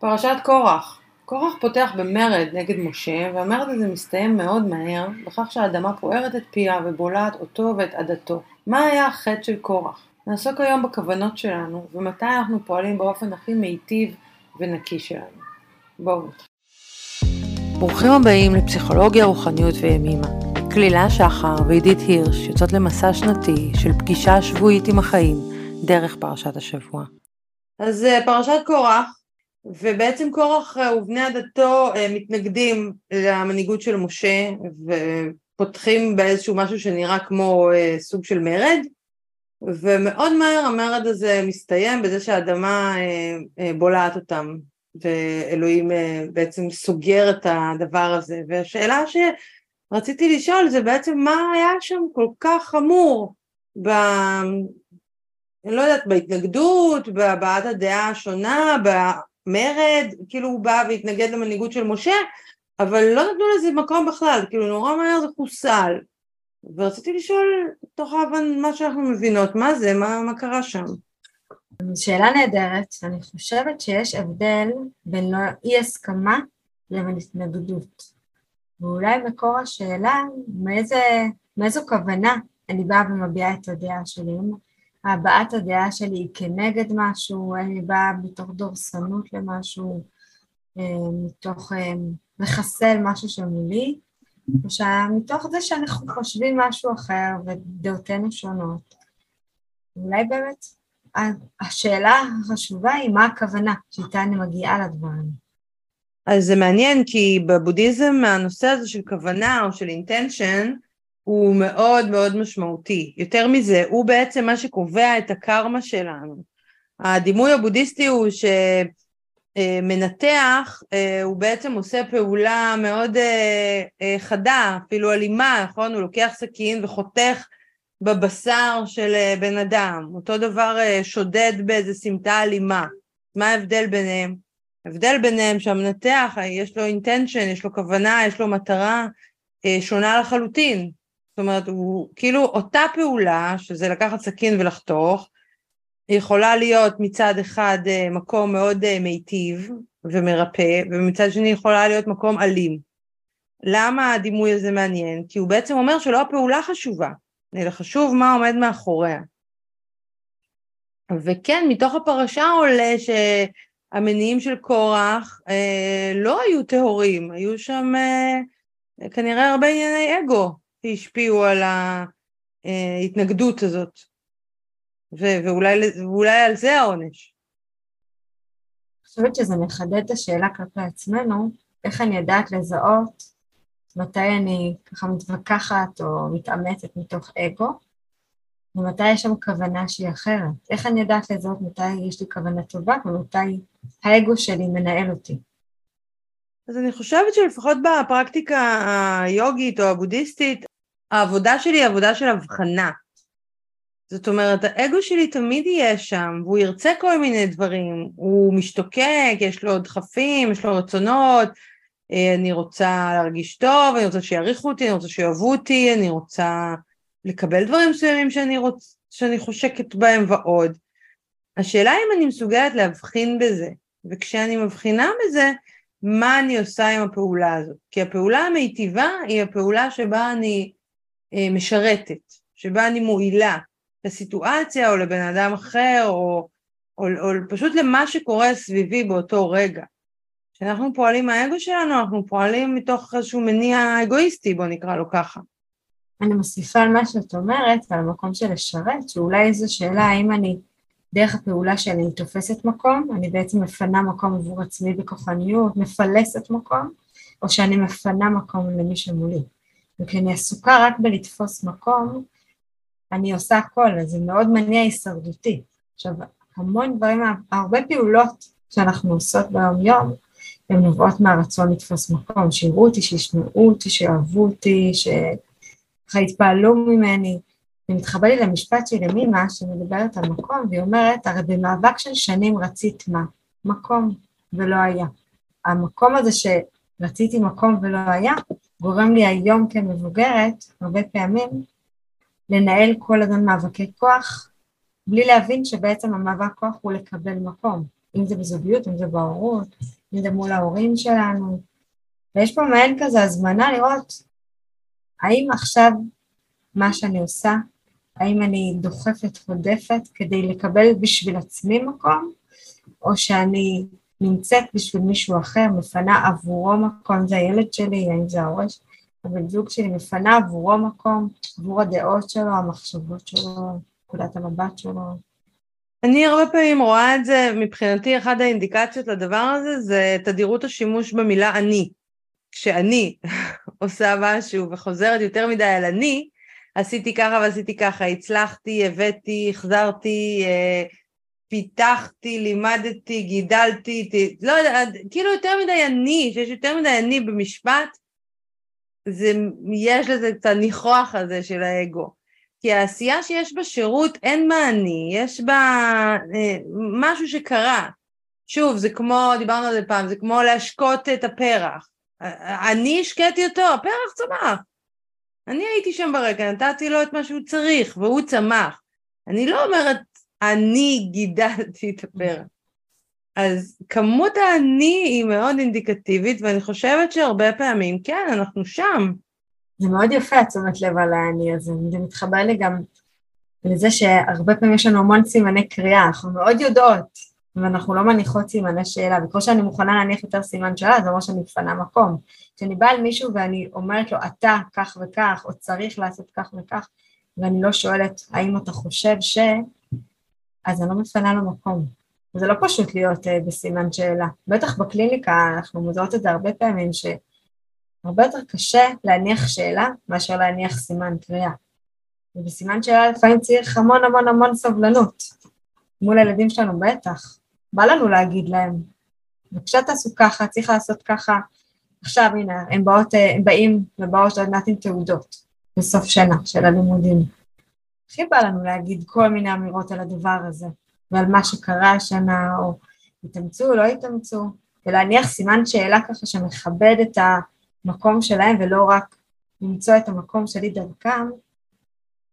פרשת קורח. קורח פותח במרד נגד משה, והמרד הזה מסתיים מאוד מהר, בכך שהאדמה פוערת את פיה ובולעת אותו ואת עדתו. מה היה החטא של קורח? נעסוק היום בכוונות שלנו, ומתי אנחנו פועלים באופן הכי מיטיב ונקי שלנו. בואו נתחיל. ברוכים הבאים לפסיכולוגיה, רוחניות וימימה. כלילה שחר ועידית הירש יוצאות למסע שנתי של פגישה שבועית עם החיים דרך פרשת השבוע. אז אה, פרשת קורח ובעצם קורח אה, ובני עדתו אה, מתנגדים למנהיגות של משה ופותחים באיזשהו משהו שנראה כמו אה, סוג של מרד. ומאוד מהר המרד הזה מסתיים בזה שהאדמה בולעת אותם ואלוהים בעצם סוגר את הדבר הזה. והשאלה שרציתי לשאול זה בעצם מה היה שם כל כך חמור ב... אני לא יודעת, בהתנגדות, בהבעת הדעה השונה, מרד, כאילו הוא בא והתנגד למנהיגות של משה, אבל לא נתנו לזה מקום בכלל, כאילו נורא מהר זה חוסל. ורציתי לשאול, תוך מה שאנחנו מבינות, מה זה, מה, מה קרה שם? שאלה נהדרת, אני חושבת שיש הבדל בין לא, אי הסכמה לבין התנגדות. ואולי מקור השאלה, מאיזה, מאיזו כוונה אני באה ומביעה את הדעה שלי. הבעת הדעה שלי היא כנגד משהו, אני באה מתוך דורסנות למשהו, אה, מתוך אה, לחסל משהו שמולי, או שמתוך זה שאנחנו חושבים משהו אחר ודעותינו שונות. אולי באמת השאלה החשובה היא מה הכוונה שאיתה אני מגיעה לדברים. אז זה מעניין כי בבודהיזם הנושא הזה של כוונה או של אינטנשן הוא מאוד מאוד משמעותי. יותר מזה, הוא בעצם מה שקובע את הקרמה שלנו. הדימוי הבודהיסטי הוא שמנתח, אה, הוא בעצם עושה פעולה מאוד אה, אה, חדה, אפילו אלימה, נכון? הוא לוקח סכין וחותך בבשר של בן אדם. אותו דבר שודד באיזה סמטה אלימה. מה ההבדל ביניהם? ההבדל ביניהם שהמנתח, יש לו אינטנשן, יש לו כוונה, יש לו מטרה שונה לחלוטין. זאת אומרת, הוא כאילו אותה פעולה, שזה לקחת סכין ולחתוך, יכולה להיות מצד אחד אה, מקום מאוד אה, מיטיב ומרפא, ומצד שני יכולה להיות מקום אלים. למה הדימוי הזה מעניין? כי הוא בעצם אומר שלא הפעולה חשובה, אלא חשוב מה עומד מאחוריה. וכן, מתוך הפרשה עולה שהמניעים של קורח אה, לא היו טהורים, היו שם אה, כנראה הרבה ענייני אגו, שהשפיעו על ההתנגדות הזאת, ו- ואולי, ואולי על זה העונש. אני חושבת שזה מחדד את השאלה כלפי עצמנו, איך אני יודעת לזהות מתי אני ככה מתווכחת או מתעמתת מתוך אגו, ומתי יש שם כוונה שהיא אחרת. איך אני יודעת לזהות מתי יש לי כוונה טובה ומתי האגו שלי מנהל אותי. אז אני חושבת שלפחות בפרקטיקה היוגית או הבודהיסטית, העבודה שלי היא עבודה של הבחנה. זאת אומרת, האגו שלי תמיד יהיה שם, והוא ירצה כל מיני דברים, הוא משתוקק, יש לו דחפים, יש לו רצונות, אה, אני רוצה להרגיש טוב, אני רוצה שיעריכו אותי, אני רוצה שיאהבו אותי, אני רוצה לקבל דברים מסוימים שאני, רוצ... שאני חושקת בהם ועוד. השאלה אם אני מסוגלת להבחין בזה, וכשאני מבחינה בזה, מה אני עושה עם הפעולה הזאת? כי הפעולה המיטיבה היא הפעולה שבה אני אה, משרתת, שבה אני מועילה לסיטואציה או לבן אדם אחר, או, או, או פשוט למה שקורה סביבי באותו רגע. כשאנחנו פועלים מהאגו שלנו, אנחנו פועלים מתוך איזשהו מניע אגואיסטי, בוא נקרא לו ככה. אני מוסיפה על מה שאת אומרת, על המקום של לשרת, שאולי זו שאלה האם אני, דרך הפעולה שאני תופסת מקום, אני בעצם מפנה מקום עבור עצמי בכוחניות, מפלסת מקום, או שאני מפנה מקום למי שמולי. וכשאני עסוקה רק בלתפוס מקום, אני עושה הכל, אז זה מאוד מניע הישרדותי. עכשיו, המון דברים, הרבה פעולות שאנחנו עושות ביום-יום, הן נובעות מהרצון לתפוס מקום, שיראו אותי, שישמעו אותי, שיאהבו אותי, שככה יתפעלו ממני. ומתחבר לי למשפט של ימימה, שמדברת על מקום, והיא אומרת, הרי במאבק של שנים רצית מה? מקום, ולא היה. המקום הזה שרציתי מקום ולא היה, גורם לי היום כמבוגרת, הרבה פעמים, לנהל כל הזמן מאבקי כוח, בלי להבין שבעצם המאבק כוח הוא לקבל מקום, אם זה בזוגיות, אם זה בהורות, נדע מול ההורים שלנו, ויש פה מעין כזה הזמנה לראות האם עכשיו מה שאני עושה, האם אני דוחפת, הודפת כדי לקבל בשביל עצמי מקום, או שאני נמצאת בשביל מישהו אחר, מפנה עבורו מקום, זה הילד שלי, האם זה ההורה שלי, הבן זוג שלי מפנה עבורו מקום, עבור הדעות שלו, המחשבות שלו, נקודת המבט שלו. אני הרבה פעמים רואה את זה, מבחינתי אחת האינדיקציות לדבר הזה זה תדירות השימוש במילה אני. כשאני עושה משהו וחוזרת יותר מדי על אני, עשיתי ככה ועשיתי ככה, הצלחתי, הבאתי, החזרתי, אה, פיתחתי, לימדתי, גידלתי, ת... לא יודע, כאילו יותר מדי אני, שיש יותר מדי אני במשפט, זה, יש לזה קצת ניחוח הזה של האגו. כי העשייה שיש בשירות אין מעני, יש בה אה, משהו שקרה. שוב, זה כמו, דיברנו על זה פעם, זה כמו להשקות את הפרח. אני השקיתי אותו, הפרח צמח. אני הייתי שם ברקע, נתתי לו את מה שהוא צריך, והוא צמח. אני לא אומרת, אני גידלתי את הפרח. אז כמות האני היא מאוד אינדיקטיבית, ואני חושבת שהרבה פעמים, כן, אנחנו שם. זה מאוד יפה, התשומת לב על האני הזה. זה מתחבר לי גם לזה שהרבה פעמים יש לנו המון סימני קריאה, אנחנו מאוד יודעות, ואנחנו לא מניחות סימני שאלה, וככל שאני מוכנה להניח יותר סימן שאלה, זה אומר שאני מפנה מקום. כשאני באה על מישהו ואני אומרת לו, אתה כך וכך, או צריך לעשות כך וכך, ואני לא שואלת, האם אתה חושב ש... אז אני לא מפנה לו מקום. וזה לא פשוט להיות uh, בסימן שאלה. בטח בקליניקה, אנחנו מודעות את זה הרבה פעמים, שהרבה יותר קשה להניח שאלה מאשר להניח סימן קריאה. ובסימן שאלה לפעמים צריך המון המון המון סבלנות. מול הילדים שלנו בטח. בא לנו להגיד להם, בבקשה תעשו ככה, צריך לעשות ככה. עכשיו הנה, הם, באות, אה, הם באים ובאות עוד מעט עם תעודות בסוף שנה של הלימודים. הכי בא לנו להגיד כל מיני אמירות על הדבר הזה, ועל מה שקרה השנה, או התאמצו, או לא התאמצו, ולהניח סימן שאלה ככה שמכבד את המקום שלהם, ולא רק למצוא את המקום שלי דרכם,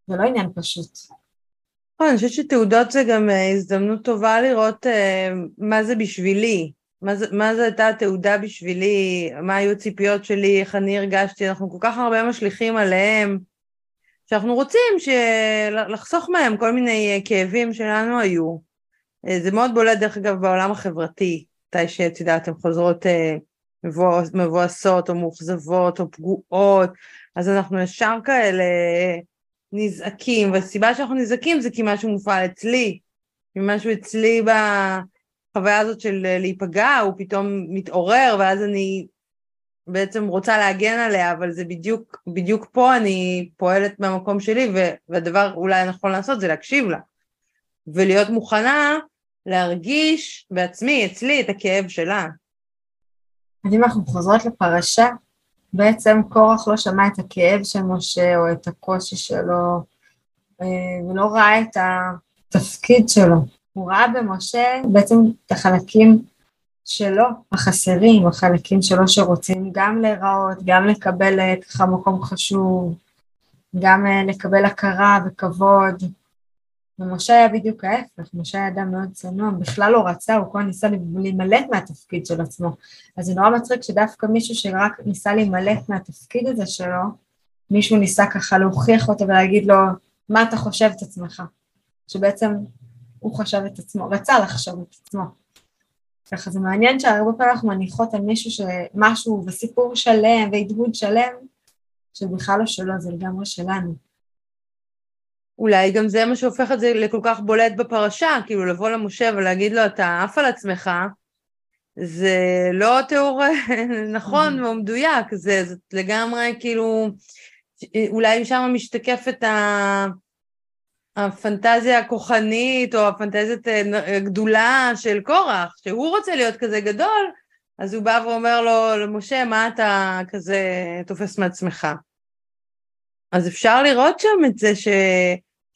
זה לא עניין פשוט. נכון, אני חושבת שתעודות זה גם אה, הזדמנות טובה לראות אה, מה זה בשבילי, מה זה הייתה התעודה בשבילי, מה היו הציפיות שלי, איך אני הרגשתי, אנחנו כל כך הרבה משליכים עליהם, שאנחנו רוצים לחסוך מהם כל מיני אה, כאבים שלנו היו. זה מאוד בולט דרך אגב בעולם החברתי, מתי שאת יודעת, הן חוזרות מבואסות או מאוכזבות או פגועות, אז אנחנו ישר כאלה נזעקים, והסיבה שאנחנו נזעקים זה כי משהו מופעל אצלי, משהו אצלי בחוויה הזאת של להיפגע, הוא פתאום מתעורר, ואז אני בעצם רוצה להגן עליה, אבל זה בדיוק, בדיוק פה אני פועלת מהמקום שלי, והדבר אולי הנכון לעשות זה להקשיב לה, ולהיות מוכנה להרגיש בעצמי, אצלי, את הכאב שלה. אז אם אנחנו חוזרות לפרשה, בעצם קורח לא שמע את הכאב של משה או את הקושי שלו, אה, ולא ראה את התפקיד שלו. הוא ראה במשה בעצם את החלקים שלו, החסרים, החלקים שלו שרוצים גם להיראות, גם לקבל אה, ככה מקום חשוב, גם אה, לקבל הכרה וכבוד. ומשה היה בדיוק ההפך, משה היה אדם מאוד צנוע, בכלל לא רצה, הוא כל ניסה להימלט מהתפקיד של עצמו. אז זה נורא מצחיק שדווקא מישהו שרק ניסה להימלט מהתפקיד הזה שלו, מישהו ניסה ככה להוכיח אותו ולהגיד לו, מה אתה חושב את עצמך? שבעצם הוא חשב את עצמו, רצה לחשוב את עצמו. ככה זה מעניין שהרבה פעמים אנחנו מניחות על מישהו שמשהו וסיפור שלם והדהוד שלם, שבכלל לא שלו, זה לגמרי שלנו. אולי גם זה מה שהופך את זה לכל כך בולט בפרשה, כאילו לבוא למשה ולהגיד לו אתה עף על עצמך, זה לא תיאור נכון או מדויק, זה, זה לגמרי כאילו, אולי שם משתקפת ה... הפנטזיה הכוחנית או הפנטזיית הגדולה של קורח, שהוא רוצה להיות כזה גדול, אז הוא בא ואומר לו, למשה, מה אתה כזה תופס מעצמך? אז אפשר לראות שם את זה ש...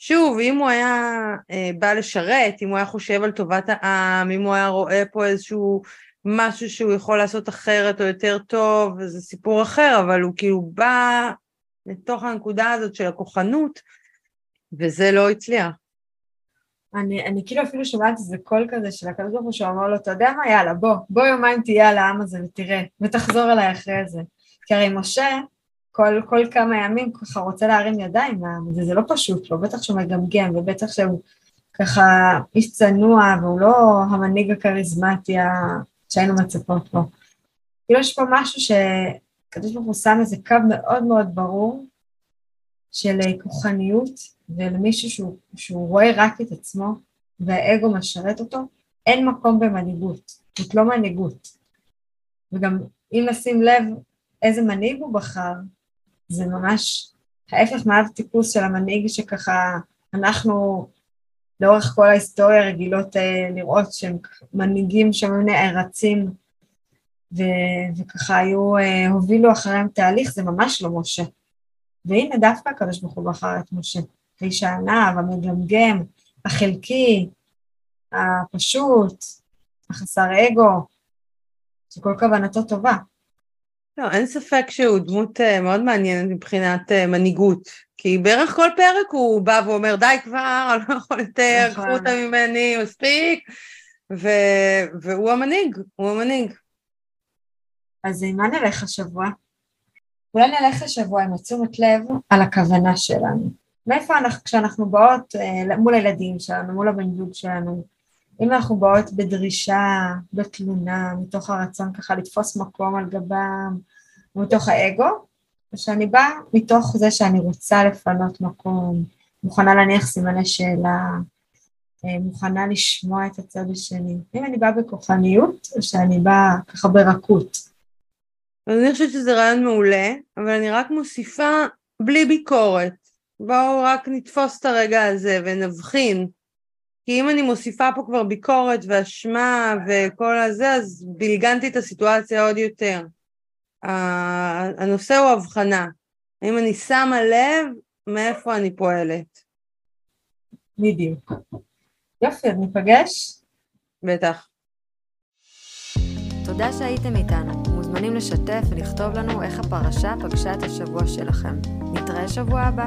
שוב, אם הוא היה אה, בא לשרת, אם הוא היה חושב על טובת העם, אם הוא היה רואה פה איזשהו משהו שהוא יכול לעשות אחרת או יותר טוב, זה סיפור אחר, אבל הוא כאילו בא לתוך הנקודה הזאת של הכוחנות, וזה לא הצליח. אני, אני כאילו אפילו שומעת איזה קול כזה של הקדוש ברוך הוא שאומר לו, אתה יודע מה, יאללה, בוא, בוא יומיים תהיה על העם הזה ותראה, ותחזור אליי אחרי זה. כי הרי משה, כל, כל כמה ימים ככה רוצה להרים ידיים הזה, זה לא פשוט לו, בטח שהוא מגמגם, ובטח שהוא ככה איש צנוע, והוא לא המנהיג הכריזמטי שהיינו מצפות לו. כאילו יש פה משהו שקדוש ברוך הוא שם איזה קו מאוד מאוד ברור של כוחניות, ולמישהו שהוא, שהוא רואה רק את עצמו, והאגו משרת אותו, אין מקום במנהיגות, זאת לא מנהיגות. וגם אם נשים לב איזה מנהיג הוא בחר, זה ממש ההפך מאב טיפוס של המנהיג שככה אנחנו לאורך כל ההיסטוריה רגילות אה, לראות שהם מנהיגים שהם נערצים ו- וככה היו, אה, הובילו אחריהם תהליך, זה ממש לא משה. והנה דווקא הקדוש ברוך הוא בחר את משה. האיש הענב, המגמגם, החלקי, הפשוט, החסר אגו, שכל כוונתו טובה. לא, אין ספק שהוא דמות אה, מאוד מעניינת מבחינת אה, מנהיגות, כי בערך כל פרק הוא בא ואומר, די כבר, אני לא יכול יותר, נכון. קחו אותה ממני, מספיק, ו... והוא המנהיג, הוא המנהיג. אז עם מה נלך השבוע? אולי נלך השבוע עם תשומת לב על הכוונה שלנו. מאיפה אנחנו, כשאנחנו באות אה, מול הילדים שלנו, מול הבן זוג שלנו, אם אנחנו באות בדרישה, בתלונה, מתוך הרצון ככה לתפוס מקום על גבם, מתוך האגו, שאני באה מתוך זה שאני רוצה לפנות מקום, מוכנה להניח סימני שאלה, אה, מוכנה לשמוע את הצד השני. אם אני באה בכוחניות, או שאני באה ככה ברכות. אז אני חושבת שזה רעיון מעולה, אבל אני רק מוסיפה בלי ביקורת. בואו רק נתפוס את הרגע הזה ונבחין. כי אם אני מוסיפה פה כבר ביקורת ואשמה וכל הזה, אז בלגנתי את הסיטואציה עוד יותר. הנושא הוא הבחנה. האם אני שמה לב מאיפה אני פועלת. בדיוק. יופי, אז ניפגש? בטח. תודה שהייתם איתנו. מוזמנים לשתף ולכתוב לנו איך הפרשה פגשה את השבוע שלכם. נתראה שבוע הבא.